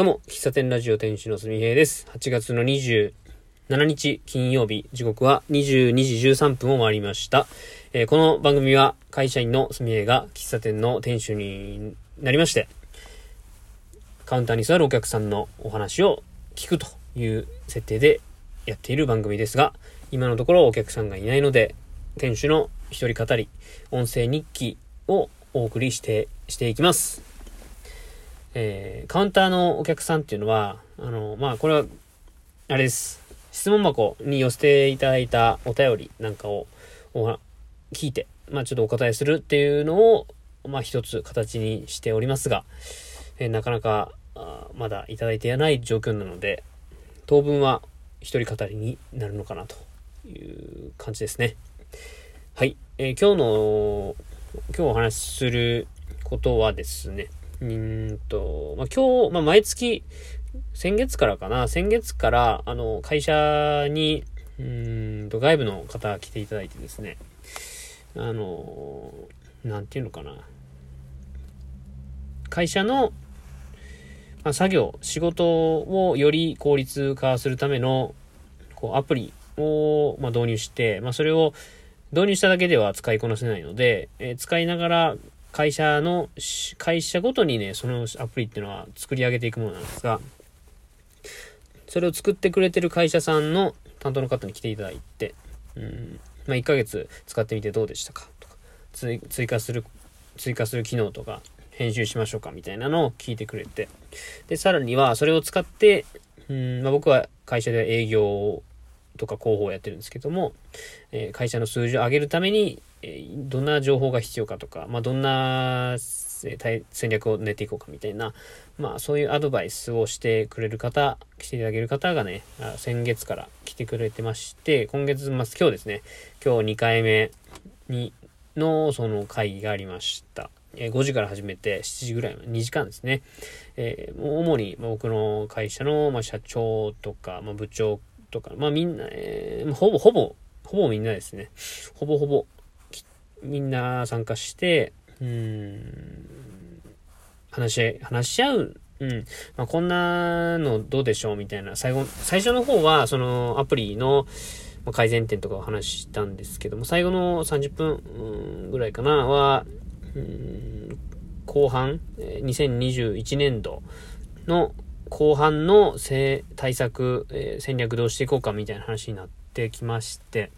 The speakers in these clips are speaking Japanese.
どうも、喫茶店ラジオ店主のすみへいです。8月の27日金曜日、時刻は22時13分を回りました。えーこの番組は会社員のすみへいが喫茶店の店主になりまして、カウンターに座るお客さんのお話を聞くという設定でやっている番組ですが、今のところお客さんがいないので、店主の一人語り、音声日記をお送りして、していきます。えーカウンターのお客さんっていうのは、あの、まあ、これは、あれです。質問箱に寄せていただいたお便りなんかを、お聞いて、まあ、ちょっとお答えするっていうのを、まあ、一つ形にしておりますが、えーなかなか、まだいただいていない状況なので、当分は一人語りになるのかなという感じですね。はい。えー今日の、今日お話しすることはですね、うんと、まあ、今日、まあ、毎月、先月からかな、先月から、あの、会社に、うんと、外部の方来ていただいてですね、あの、なんていうのかな、会社の、まあ、作業、仕事をより効率化するための、こう、アプリを、まあ、導入して、まあ、それを導入しただけでは使いこなせないので、えー使いながら会社の、会社ごとにね、そのアプリっていうのは作り上げていくものなんですが、それを作ってくれてる会社さんの担当の方に来ていただいて、うん、まあ、1ヶ月使ってみてどうでしたかとか、追加する、追加する機能とか、編集しましょうかみたいなのを聞いてくれて、で、さらにはそれを使って、うん、まあ、僕は会社で営業をとか広報をやってるんですけども、え会社の数字を上げるために、えどんな情報が必要かとか、まあ、どんな、戦略を練っていこうかみたいな、まあ、そういうアドバイスをしてくれる方、来ていただける方がね、先月から来てくれてまして、今月末、今日ですね、今日2回目に、の、その会議がありました。え5時から始めて7時ぐらいまで、2時間ですね。えー主に僕の会社の、ま、社長とか、ま、部長とか、まあみんな、えーほぼほぼ、ほぼみんなですね。ほぼほぼ、みんな参加して、うん、話し合い、話し合う、うん。まあ、こんなのどうでしょうみたいな。最後、最初の方は、そのアプリの、ま改善点とかを話したんですけども、最後の30分ぐらいかなは、うん後半、2021年度の後半の対策、えー戦略どうしていこうかみたいな話になってきまして、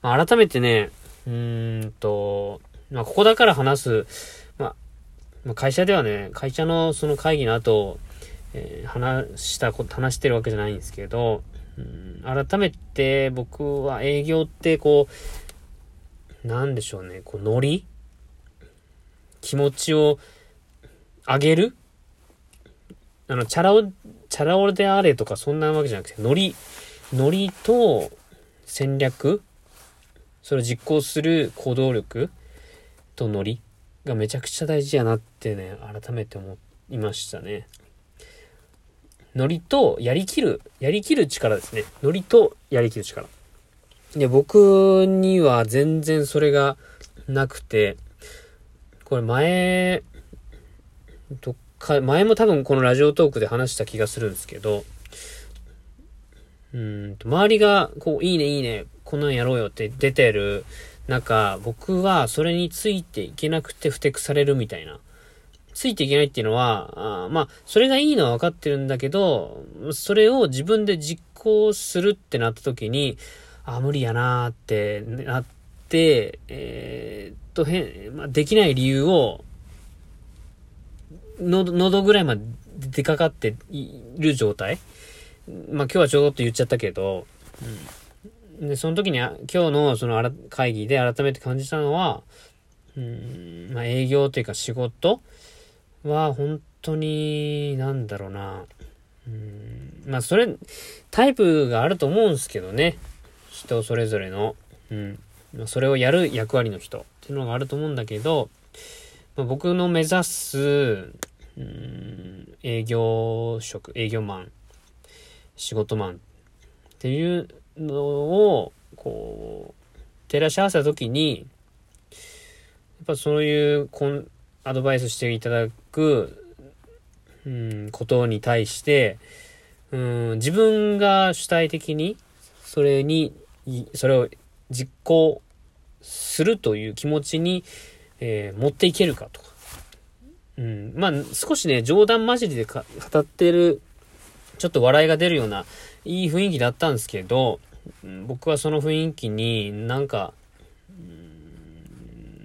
まあ、改めてね、うんと、まあ、ここだから話す、まあ、まあ会社ではね、会社のその会議の後、えー話したこと、話してるわけじゃないんですけど、うん改めて僕は営業ってこう、なんでしょうね、こう、ノリ？気持ちを上げる？あの、チャラ男、チャラ男であれとかそんなわけじゃなくて、ノリ、ノリと戦略それを実行する行動力とノリがめちゃくちゃ大事やなってね、改めて思いましたね。ノリとやりきる、やりきる力ですね。ノリとやりきる力。で、僕には全然それがなくて、これ前、どっか、前も多分このラジオトークで話した気がするんですけど、うんと、周りが、こう、いいね、いいね、こんなんやろうよって出てる中、僕はそれについていけなくてふてくされるみたいな。ついていけないっていうのは、あまあ、それがいいのは分かってるんだけど、それを自分で実行するってなった時に、あ、無理やなーってなって、えーっと、へん、まあ、できない理由を、の、喉ぐらいまで出かかっている状態？まあ今日はちょろっと言っちゃったけど、うん。で、その時に今日のその会議で改めて感じたのは、うん、まあ営業というか仕事は本当に、なんだろうな、うん、まあそれ、タイプがあると思うんですけどね。人それぞれの、うん。まあそれをやる役割の人っていうのがあると思うんだけど、まあ、僕の目指す、うん、営業職、営業マン、仕事マンっていうのを、こう、照らし合わせたときに、やっぱそういうこんアドバイスしていただく、うん、ことに対して、うん、自分が主体的に、それに、それを実行するという気持ちに、えー、持っていけるかとか。うん、まあ、少しね、冗談交じりで語ってる、ちょっと笑いが出るような、いい雰囲気だったんですけど、僕はその雰囲気になんか、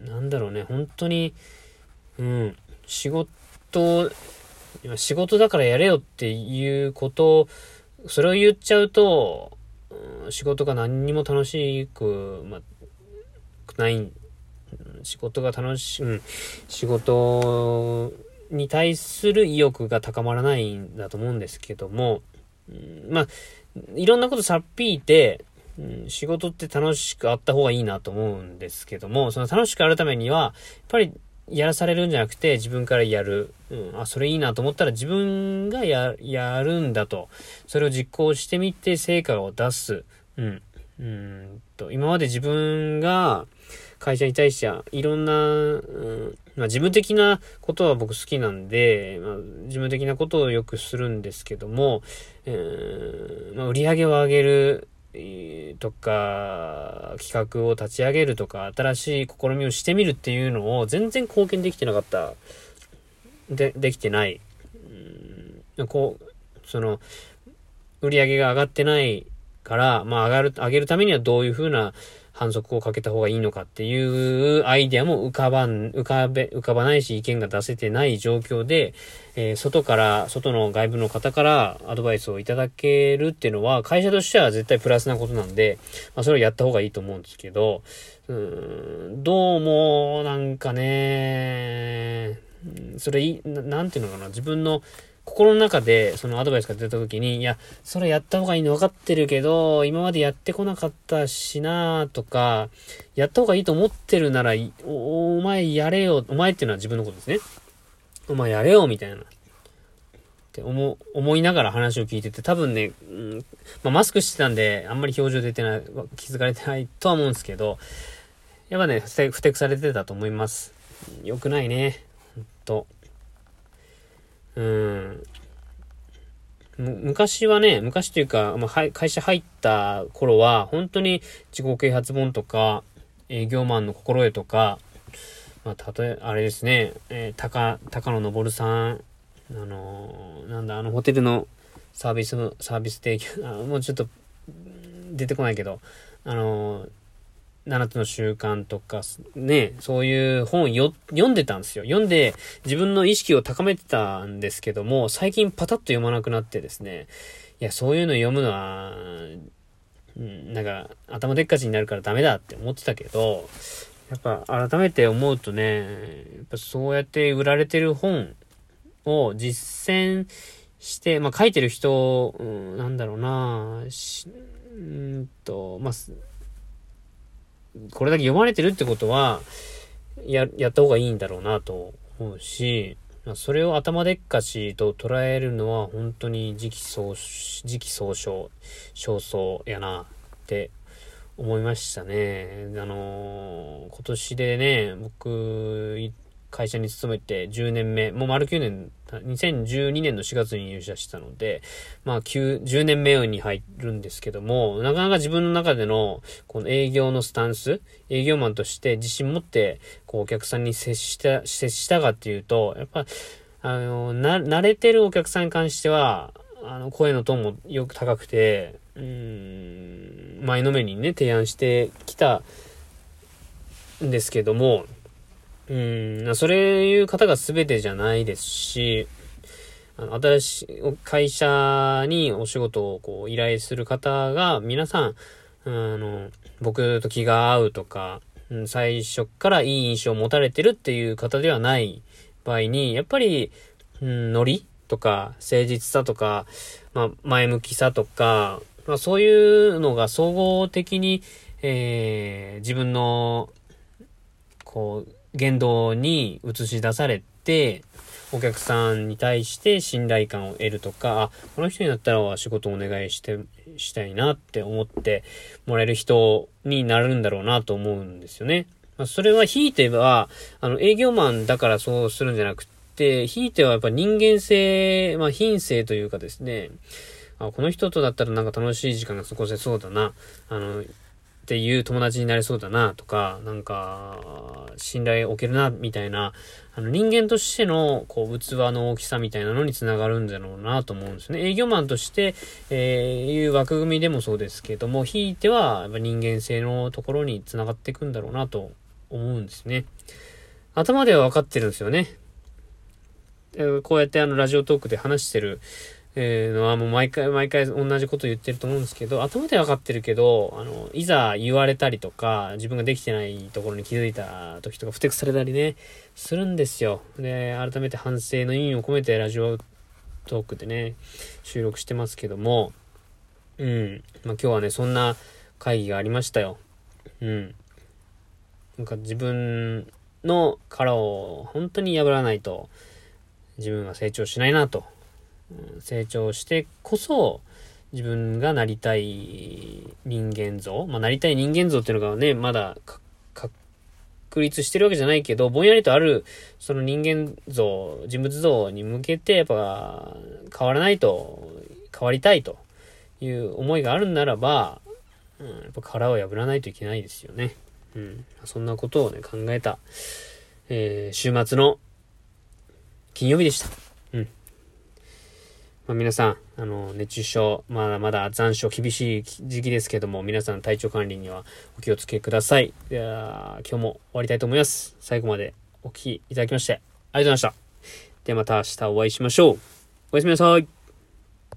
なんだろうね、本当に、うん、仕事、仕事だからやれよっていうこと、それを言っちゃうと、うん、仕事が何にも楽しく、まない、仕事が楽しい、うん、仕事に対する意欲が高まらないんだと思うんですけども、うん、まあ、いろんなことさっぴいて、うん、仕事って楽しくあった方がいいなと思うんですけども、その楽しくあるためには、やっぱりやらされるんじゃなくて自分からやる。うん、あ、それいいなと思ったら自分がや、やるんだと。それを実行してみて成果を出す。うん。うんと、今まで自分が会社に対してはいろんな、うん、まあ自分的なことは僕好きなんで、まあ、自分的なことをよくするんですけども、えー、まあ、売り上げを上げる、とか、企画を立ち上げるとか、新しい試みをしてみるっていうのを全然貢献できてなかった。で、できてない。うん、こう、その、売り上げが上がってないから、まあ上がる、上げるためにはどういうふうな反則をかけた方がいいのかっていうアイデアも浮かばん、浮かべ、浮かばないし意見が出せてない状況で、えー、外から、外の外部の方からアドバイスをいただけるっていうのは、会社としては絶対プラスなことなんで、まあそれをやった方がいいと思うんですけど、うーん、どうも、なんかね、それい、なんていうのかな、自分の心の中でそのアドバイスが出た時に、いや、それやった方がいいの分かってるけど、今までやってこなかったしなとか、やった方がいいと思ってるならお、お前やれよ、お前っていうのは自分のことですね。お前やれよ、みたいな。って思、思いながら話を聞いてて、多分ね、うん、まあ、マスクしてたんで、あんまり表情出てない、気づかれてないとは思うんですけど、やっぱね、ふてくされてたと思います。良くないね。ほんと。うん。昔はね、昔というか、まあ、会社入った頃は、本当に自己啓発本とか、営業マンの心得とか、まあ、たとえ、あれですね、えー、高、高野昇さん、あのー、なんだ、あの、ホテルのサービスの、サービス提供、あもうちょっと、出てこないけど、あのー、7つの習慣とか、ね、そういう本よ読んでたんですよ。読んで自分の意識を高めてたんですけども、最近パタッと読まなくなってですね、いや、そういうの読むのは、なんか、頭でっかちになるからダメだって思ってたけど、やっぱ改めて思うとね、やっぱそうやって売られてる本を実践して、まあ書いてる人、うん、なんだろうな、うんと、まあ、これだけ読まれてるってことは、や、やった方がいいんだろうなと思うし、それを頭でっかちと捉えるのは本当に時期総、時期総称、焦燥やなって思いましたね。あのー、今年でね、僕、会社に勤めて10年目、もう丸9年、2012年の4月に入社したので、まあ9、10年目に入るんですけども、なかなか自分の中での、この営業のスタンス、営業マンとして自信持って、こうお客さんに接した、接したかっていうと、やっぱ、あの、な、慣れてるお客さんに関しては、あの、声のトーンもよく高くて、うん、前のめりにね、提案してきたんですけども、うん、それいう方が全てじゃないですし、あの、新しい会社にお仕事をこう依頼する方が皆さん、あの、僕と気が合うとか、最初からいい印象を持たれてるっていう方ではない場合に、やっぱり、うん、ノリとか、誠実さとか、まあ、前向きさとか、まあ、そういうのが総合的に、えー、自分の、こう、言動に映し出されて、お客さんに対して信頼感を得るとか、あ、この人になったら仕事をお願いして、したいなって思ってもらえる人になるんだろうなと思うんですよね。まあ、それはひいては、あの、営業マンだからそうするんじゃなくて、ひいてはやっぱ人間性、まあ品性というかですね、あ、この人とだったらなんか楽しい時間が過ごせそうだな、あの、っていう友達になれそうだなとか、なんか、信頼を置けるな、みたいな、あの人間としての、こう、器の大きさみたいなのにつながるんだろうなと思うんですね。営業マンとして、えー、いう枠組みでもそうですけども、ひいては、やっぱ人間性のところにつながっていくんだろうなと思うんですね。頭では分かってるんですよね。こうやってあの、ラジオトークで話してる、えー、のはもう毎回毎回同じこと言ってると思うんですけど、頭では分かってるけど、あの、いざ言われたりとか、自分ができてないところに気づいた時とか、ふてくされたりね、するんですよ。で、改めて反省の意味を込めてラジオトークでね、収録してますけども、うん。まあ、今日はね、そんな会議がありましたよ。うん。なんか自分の殻を本当に破らないと、自分は成長しないなと成長してこそ、自分がなりたい人間像、まあ、なりたい人間像っていうのがね、まだ確立してるわけじゃないけど、ぼんやりとある、その人間像、人物像に向けて、やっぱ、変わらないと、変わりたいという思いがあるんならば、うん、やっぱ殻を破らないといけないですよね。うん。そんなことをね、考えた、えー、週末の金曜日でした。うんまあ、皆さん、あの、熱中症、まだまだ残暑厳しい時期ですけども、皆さん体調管理にはお気をつけください。では、今日も終わりたいと思います。最後までお聴きいただきまして、ありがとうございました。ではまた明日お会いしましょう。おやすみなさい。